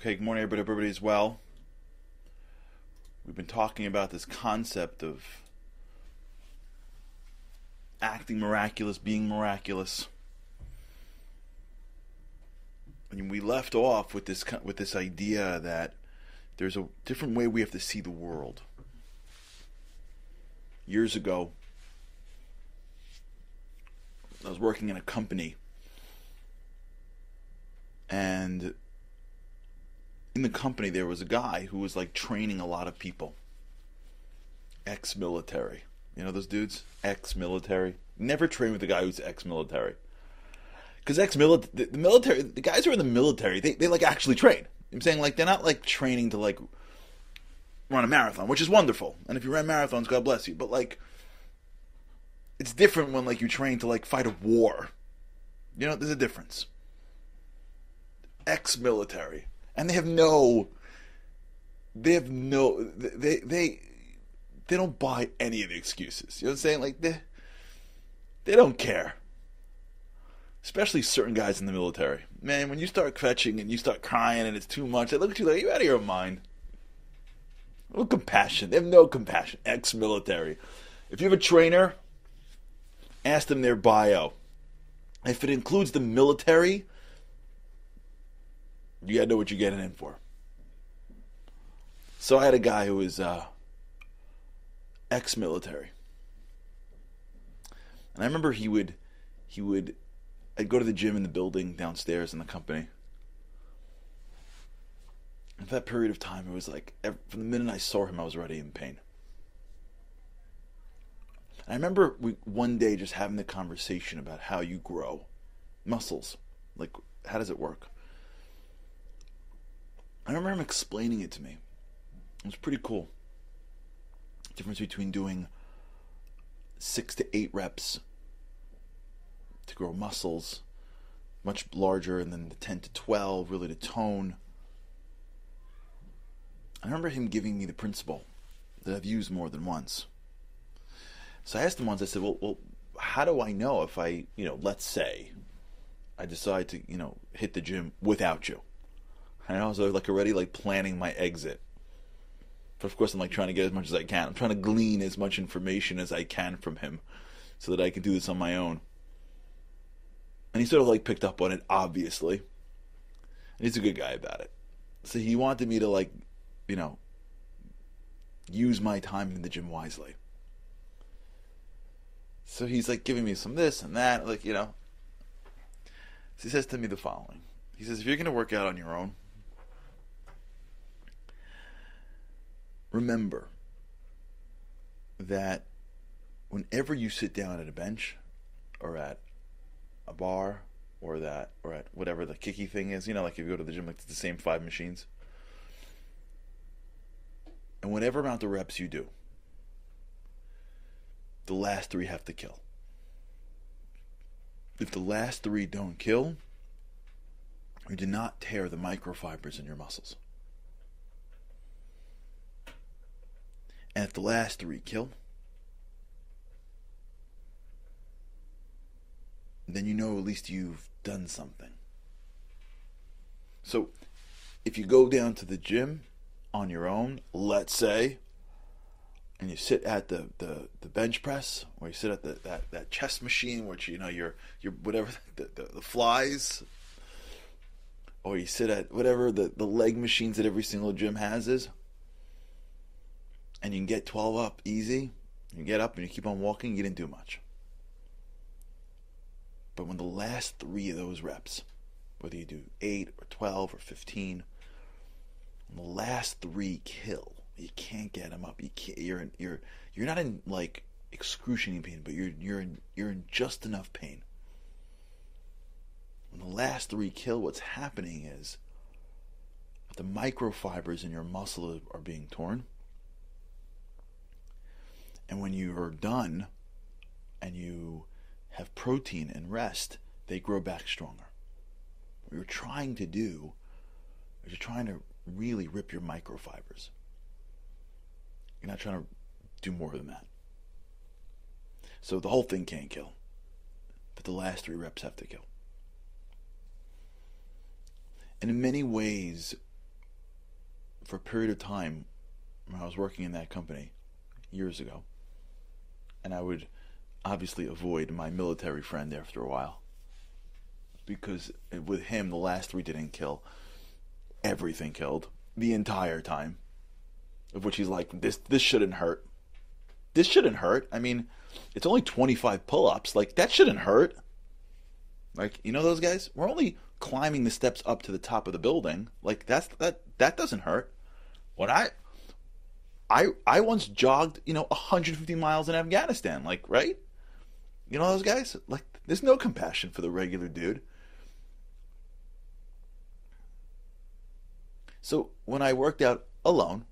Okay, good morning, everybody. Everybody's well. We've been talking about this concept of acting miraculous, being miraculous. And we left off with this with this idea that there's a different way we have to see the world. Years ago, I was working in a company and in the company there was a guy who was like training a lot of people. Ex-military. You know those dudes? Ex-military. Never train with a guy who's ex-military. Because ex-military the, the military the guys who are in the military they, they like actually train. I'm saying? Like they're not like training to like run a marathon which is wonderful. And if you run marathons god bless you. But like it's different when like you train to like fight a war. You know there's a difference. Ex-military and they have no they have no they they they don't buy any of the excuses. You know what i'm saying? Like they they don't care. Especially certain guys in the military. Man when you start kvetching and you start crying and it's too much they look at you like you out of your mind? No compassion. They have no compassion. Ex-military. If you have a trainer ask them their bio. If it includes the military you gotta know what you're getting in for. So I had a guy who was uh, ex-military, and I remember he would he would I'd go to the gym in the building downstairs in the company. And for that period of time, it was like from the minute I saw him, I was already in pain. And I remember we, one day just having the conversation about how you grow muscles. Like, how does it work? I remember him explaining it to me. It was pretty cool. Difference between doing six to eight reps to grow muscles, much larger, and then the 10 to 12 really to tone. I remember him giving me the principle that I've used more than once. So I asked him once, I said, well, well, how do I know if I, you know, let's say I decide to, you know, hit the gym without you? And I was like already like planning my exit. But of course, I'm like trying to get as much as I can. I'm trying to glean as much information as I can from him, so that I can do this on my own. And he sort of like picked up on it, obviously. And he's a good guy about it. So he wanted me to like, you know, use my time in the gym wisely. So he's like giving me some this and that, like you know. So he says to me the following. He says, if you're going to work out on your own, remember that whenever you sit down at a bench or at a bar or that or at whatever the kicky thing is, you know, like if you go to the gym, like it's the same five machines. And whatever amount of reps you do, the last three have to kill. If the last three don't kill, you do not tear the microfibers in your muscles. And if the last three kill, then you know at least you've done something. So if you go down to the gym on your own, let's say, and you sit at the, the, the bench press or you sit at the, that, that chest machine which you know you're you're whatever the, the, the flies or you sit at whatever the, the leg machines that every single gym has is and you can get 12 up easy, you get up and you keep on walking, you didn't do much. But when the last three of those reps, whether you do 8 or 12 or 15, when the last three kill, you can't get them up. You can't, you're in, you're you're not in like excruciating pain, but you're you're in, you're in just enough pain. When the last three kill, what's happening is the microfibers in your muscle are being torn and when you are done and you have protein and rest, they grow back stronger. What you're trying to do is you're trying to really rip your microfibers. You're not trying to do more than that. So the whole thing can't kill, but the last three reps have to kill. And in many ways, for a period of time when I was working in that company years ago, and I would obviously avoid my military friend after a while. Because with him the last three didn't kill. Everything killed. The entire time. Of which he's like this this shouldn't hurt. This shouldn't hurt. I mean it's only 25 pull-ups. Like that shouldn't hurt. Like you know those guys? We're only climbing the steps up to the top of the building. Like that's that that doesn't hurt. When i i i once jogged you know 150 miles in afghanistan like right? You know those guys? Like there's no compassion for the regular dude. So when i worked out alone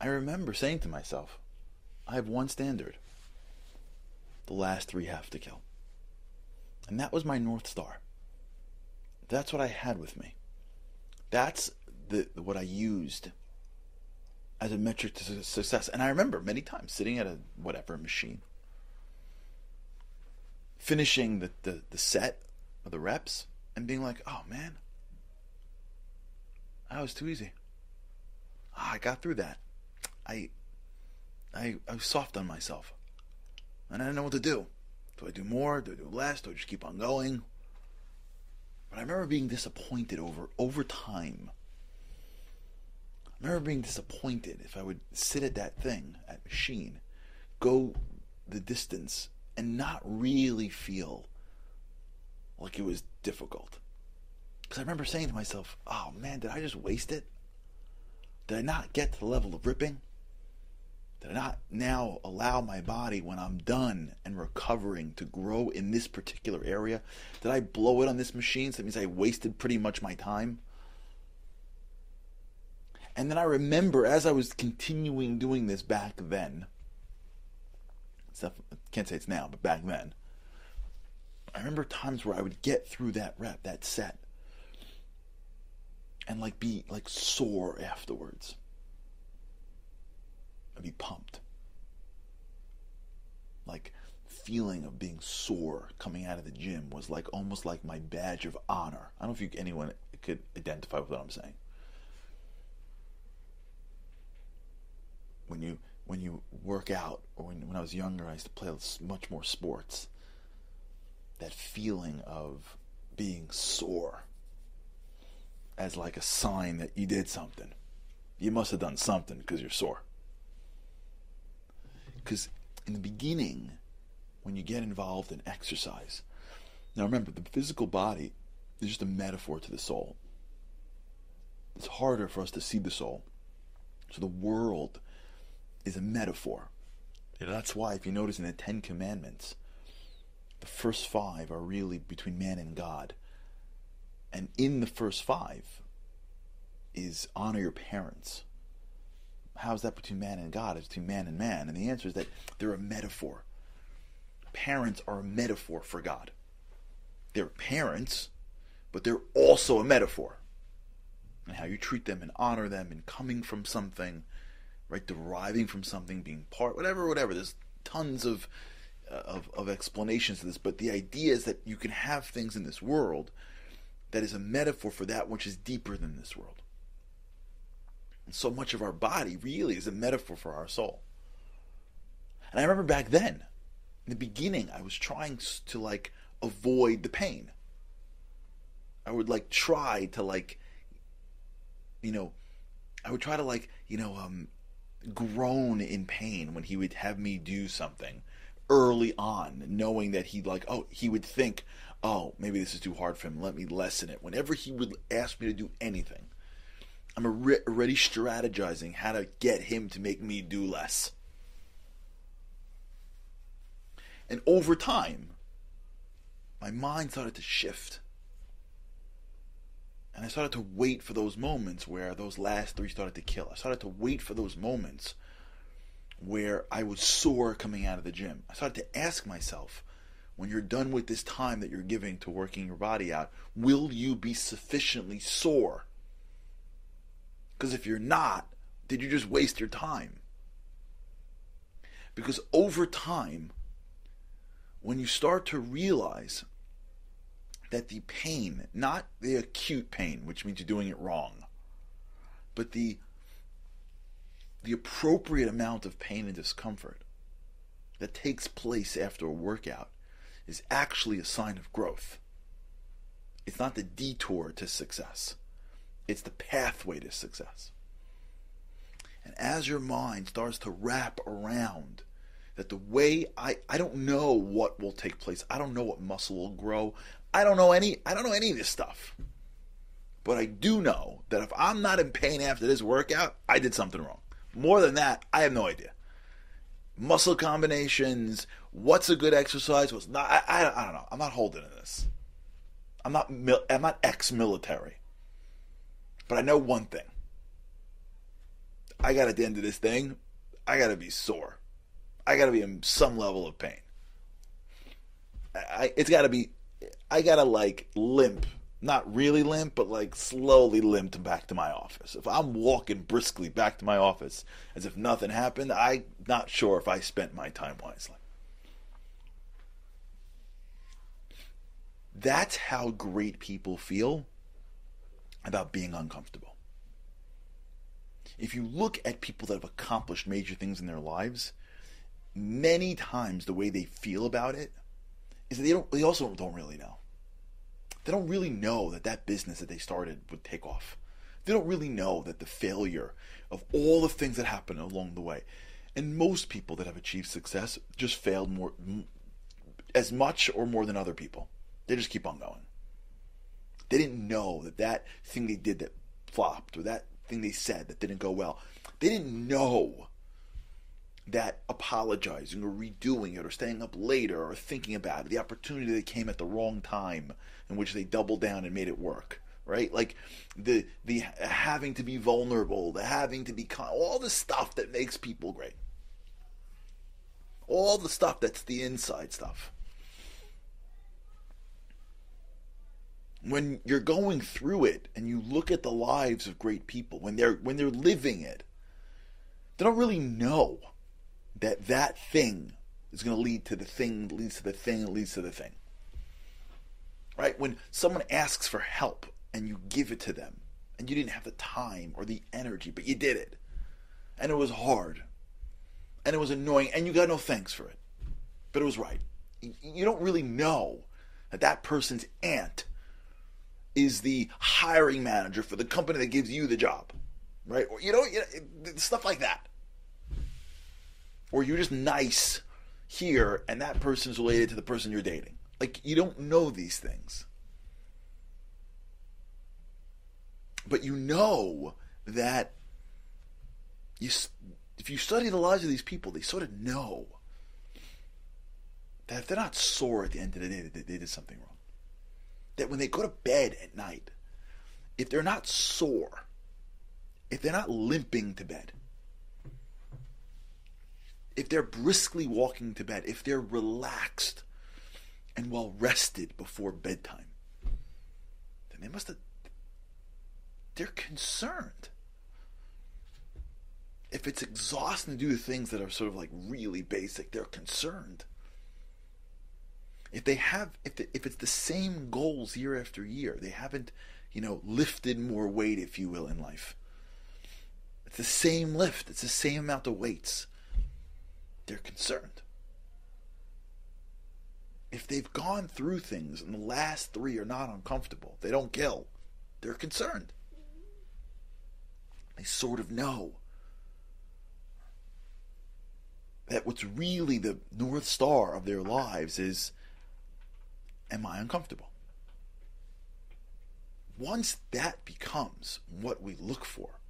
i remember saying to myself i have one standard. The last three have to kill. And that was my North Star. That's what I had with me. That's the what I used as a metric to success. And I remember many times sitting at a whatever machine, finishing the, the, the set of the reps and being like, oh man, that was too easy. Oh, I got through that. I, I I was soft on myself. And I didn't know what to do. Do I do more? Do I do less? Do I just keep on going? But I remember being disappointed over over time. I remember being disappointed if I would sit at that thing, at machine, go the distance, and not really feel like it was difficult. Because I remember saying to myself, oh man, did I just waste it? Did I not get to the level of ripping? Did I not now allow my body when I'm done and recovering to grow in this particular area? Did I blow it on this machine? So that means I wasted pretty much my time. And then I remember as I was continuing doing this back then, I can't say it's now, but back then, I remember times where I would get through that rep, that set, and like be like sore afterwards. I'd be pumped. Like feeling of being sore coming out of the gym was like almost like my badge of honor. I don't know if you, anyone could identify with what I'm saying. When you when you work out, or when, when I was younger, I used to play much more sports. That feeling of being sore as like a sign that you did something. You must have done something because you're sore. Because in the beginning, when you get involved in exercise, now remember, the physical body is just a metaphor to the soul. It's harder for us to see the soul. So the world is a metaphor. And that's why, if you notice in the Ten Commandments, the first five are really between man and God. And in the first five is honor your parents how is that between man and God? It's between man and man. And the answer is that they're a metaphor. Parents are a metaphor for God. They're parents, but they're also a metaphor. And how you treat them and honor them and coming from something, right? Deriving from something, being part, whatever, whatever. There's tons of, uh, of, of explanations to this, but the idea is that you can have things in this world that is a metaphor for that which is deeper than this world. And so much of our body really is a metaphor for our soul. And I remember back then, in the beginning, I was trying to like avoid the pain. I would like try to like, you know, I would try to like, you know, um, groan in pain when he would have me do something early on, knowing that he'd like, oh, he would think, oh, maybe this is too hard for him. Let me lessen it. Whenever he would ask me to do anything, I'm already strategizing how to get him to make me do less. And over time, my mind started to shift. And I started to wait for those moments where those last three started to kill. I started to wait for those moments where I was sore coming out of the gym. I started to ask myself, when you're done with this time that you're giving to working your body out, will you be sufficiently sore because if you're not, did you just waste your time? Because over time, when you start to realize that the pain, not the acute pain, which means you're doing it wrong, but the the appropriate amount of pain and discomfort that takes place after a workout is actually a sign of growth. It's not the detour to success, it's the pathway to success. And as your mind starts to wrap around that the way I, I don't know what will take place, I don't know what muscle will grow, I don't know any I don't know any of this stuff. But I do know that if I'm not in pain after this workout, I did something wrong. More than that, I have no idea. Muscle combinations, what's a good exercise, what's not. I, I, I don't know. I'm not holding to this. I'm not. I'm not ex-military. But I know one thing. I got at the end of this thing, I got to be sore. I got to be in some level of pain. I, it's got to be. I got to like limp not really limp, but like slowly limped back to my office. If I'm walking briskly back to my office as if nothing happened, I'm not sure if I spent my time wisely. That's how great people feel about being uncomfortable. If you look at people that have accomplished major things in their lives, many times the way they feel about it is that they don't they also don't really know they don't really know that that business that they started would take off. They don't really know that the failure of all the things that happened along the way. And most people that have achieved success just failed more as much or more than other people. They just keep on going. They didn't know that that thing they did that flopped or that thing they said that didn't go well. They didn't know that apologizing or redoing it or staying up later or thinking about it, the opportunity that came at the wrong time in which they doubled down and made it work, right? Like the the having to be vulnerable, the having to be all the stuff that makes people great. All the stuff that's the inside stuff. When you're going through it and you look at the lives of great people when they're when they're living it, they don't really know that that thing is going to lead to the thing leads to the thing leads to the thing. Right? When someone asks for help and you give it to them and you didn't have the time or the energy, but you did it. And it was hard. And it was annoying and you got no thanks for it. But it was right. You don't really know that that person's aunt is the hiring manager for the company that gives you the job. Right? Or you know, you know stuff like that or you're just nice here and that person's related to the person you're dating. Like you don't know these things. But you know that you if you study the lives of these people, they sort of know that if they're not sore at the end of the day, that they did something wrong. That when they go to bed at night, if they're not sore, if they're not limping to bed, if they're briskly walking to bed, if they're relaxed and well rested before bedtime, then they must have, they're concerned. If it's exhausting to do the things that are sort of like really basic, they're concerned. If they have, if, the, if it's the same goals year after year, they haven't, you know, lifted more weight, if you will, in life. It's the same lift, it's the same amount of weights they're concerned. If they've gone through things and the last three are not uncomfortable, they don't kill, they're concerned. They sort of know that what's really the North Star of their lives is Am I uncomfortable? Once that becomes what we look for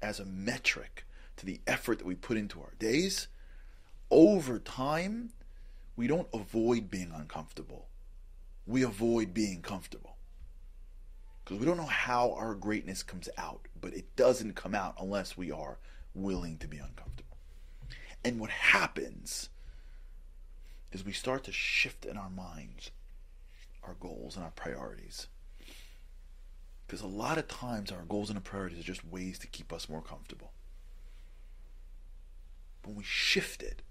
as a metric to the effort that we put into our days, over time, we don't avoid being uncomfortable. We avoid being comfortable. Because we don't know how our greatness comes out, but it doesn't come out unless we are willing to be uncomfortable. And what happens is we start to shift in our minds our goals and our priorities. Because a lot of times our goals and our priorities are just ways to keep us more comfortable. When we shift it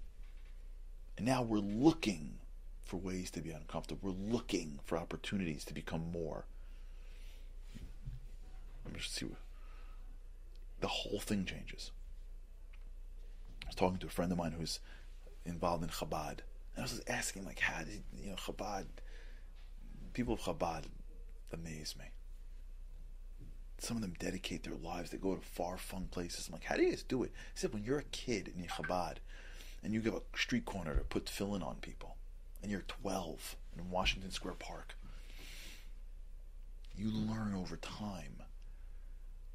and now we're looking for ways to be uncomfortable. We're looking for opportunities to become more. Let me just see. The whole thing changes. I was talking to a friend of mine who's involved in Chabad, and I was just asking like, how did you know Chabad? People of Chabad amaze me. Some of them dedicate their lives. They go to far flung places. I'm like, how do you guys do it? He said, when you're a kid in Chabad, and you give a street corner to put tefillin on people, and you're 12 in Washington Square Park, you learn over time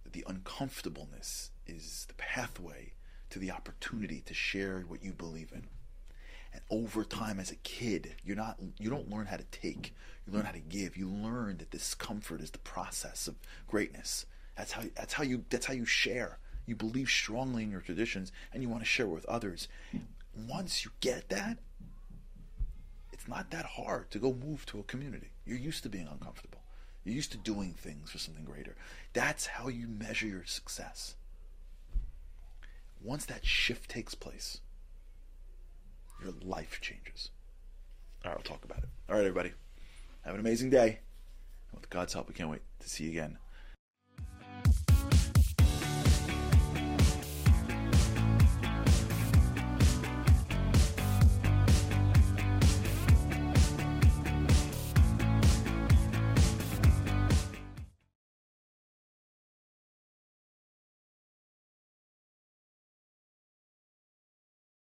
that the uncomfortableness is the pathway to the opportunity to share what you believe in. And over time as a kid, you're not you don't learn how to take. You learn how to give. You learn that discomfort is the process of greatness. That's how that's how you that's how you share. You believe strongly in your traditions and you want to share with others. Once you get that, it's not that hard to go move to a community. You're used to being uncomfortable. You're used to doing things for something greater. That's how you measure your success. Once that shift takes place, your life changes. All right, we'll talk about it. All right, everybody. Have an amazing day. With God's help, we can't wait to see you again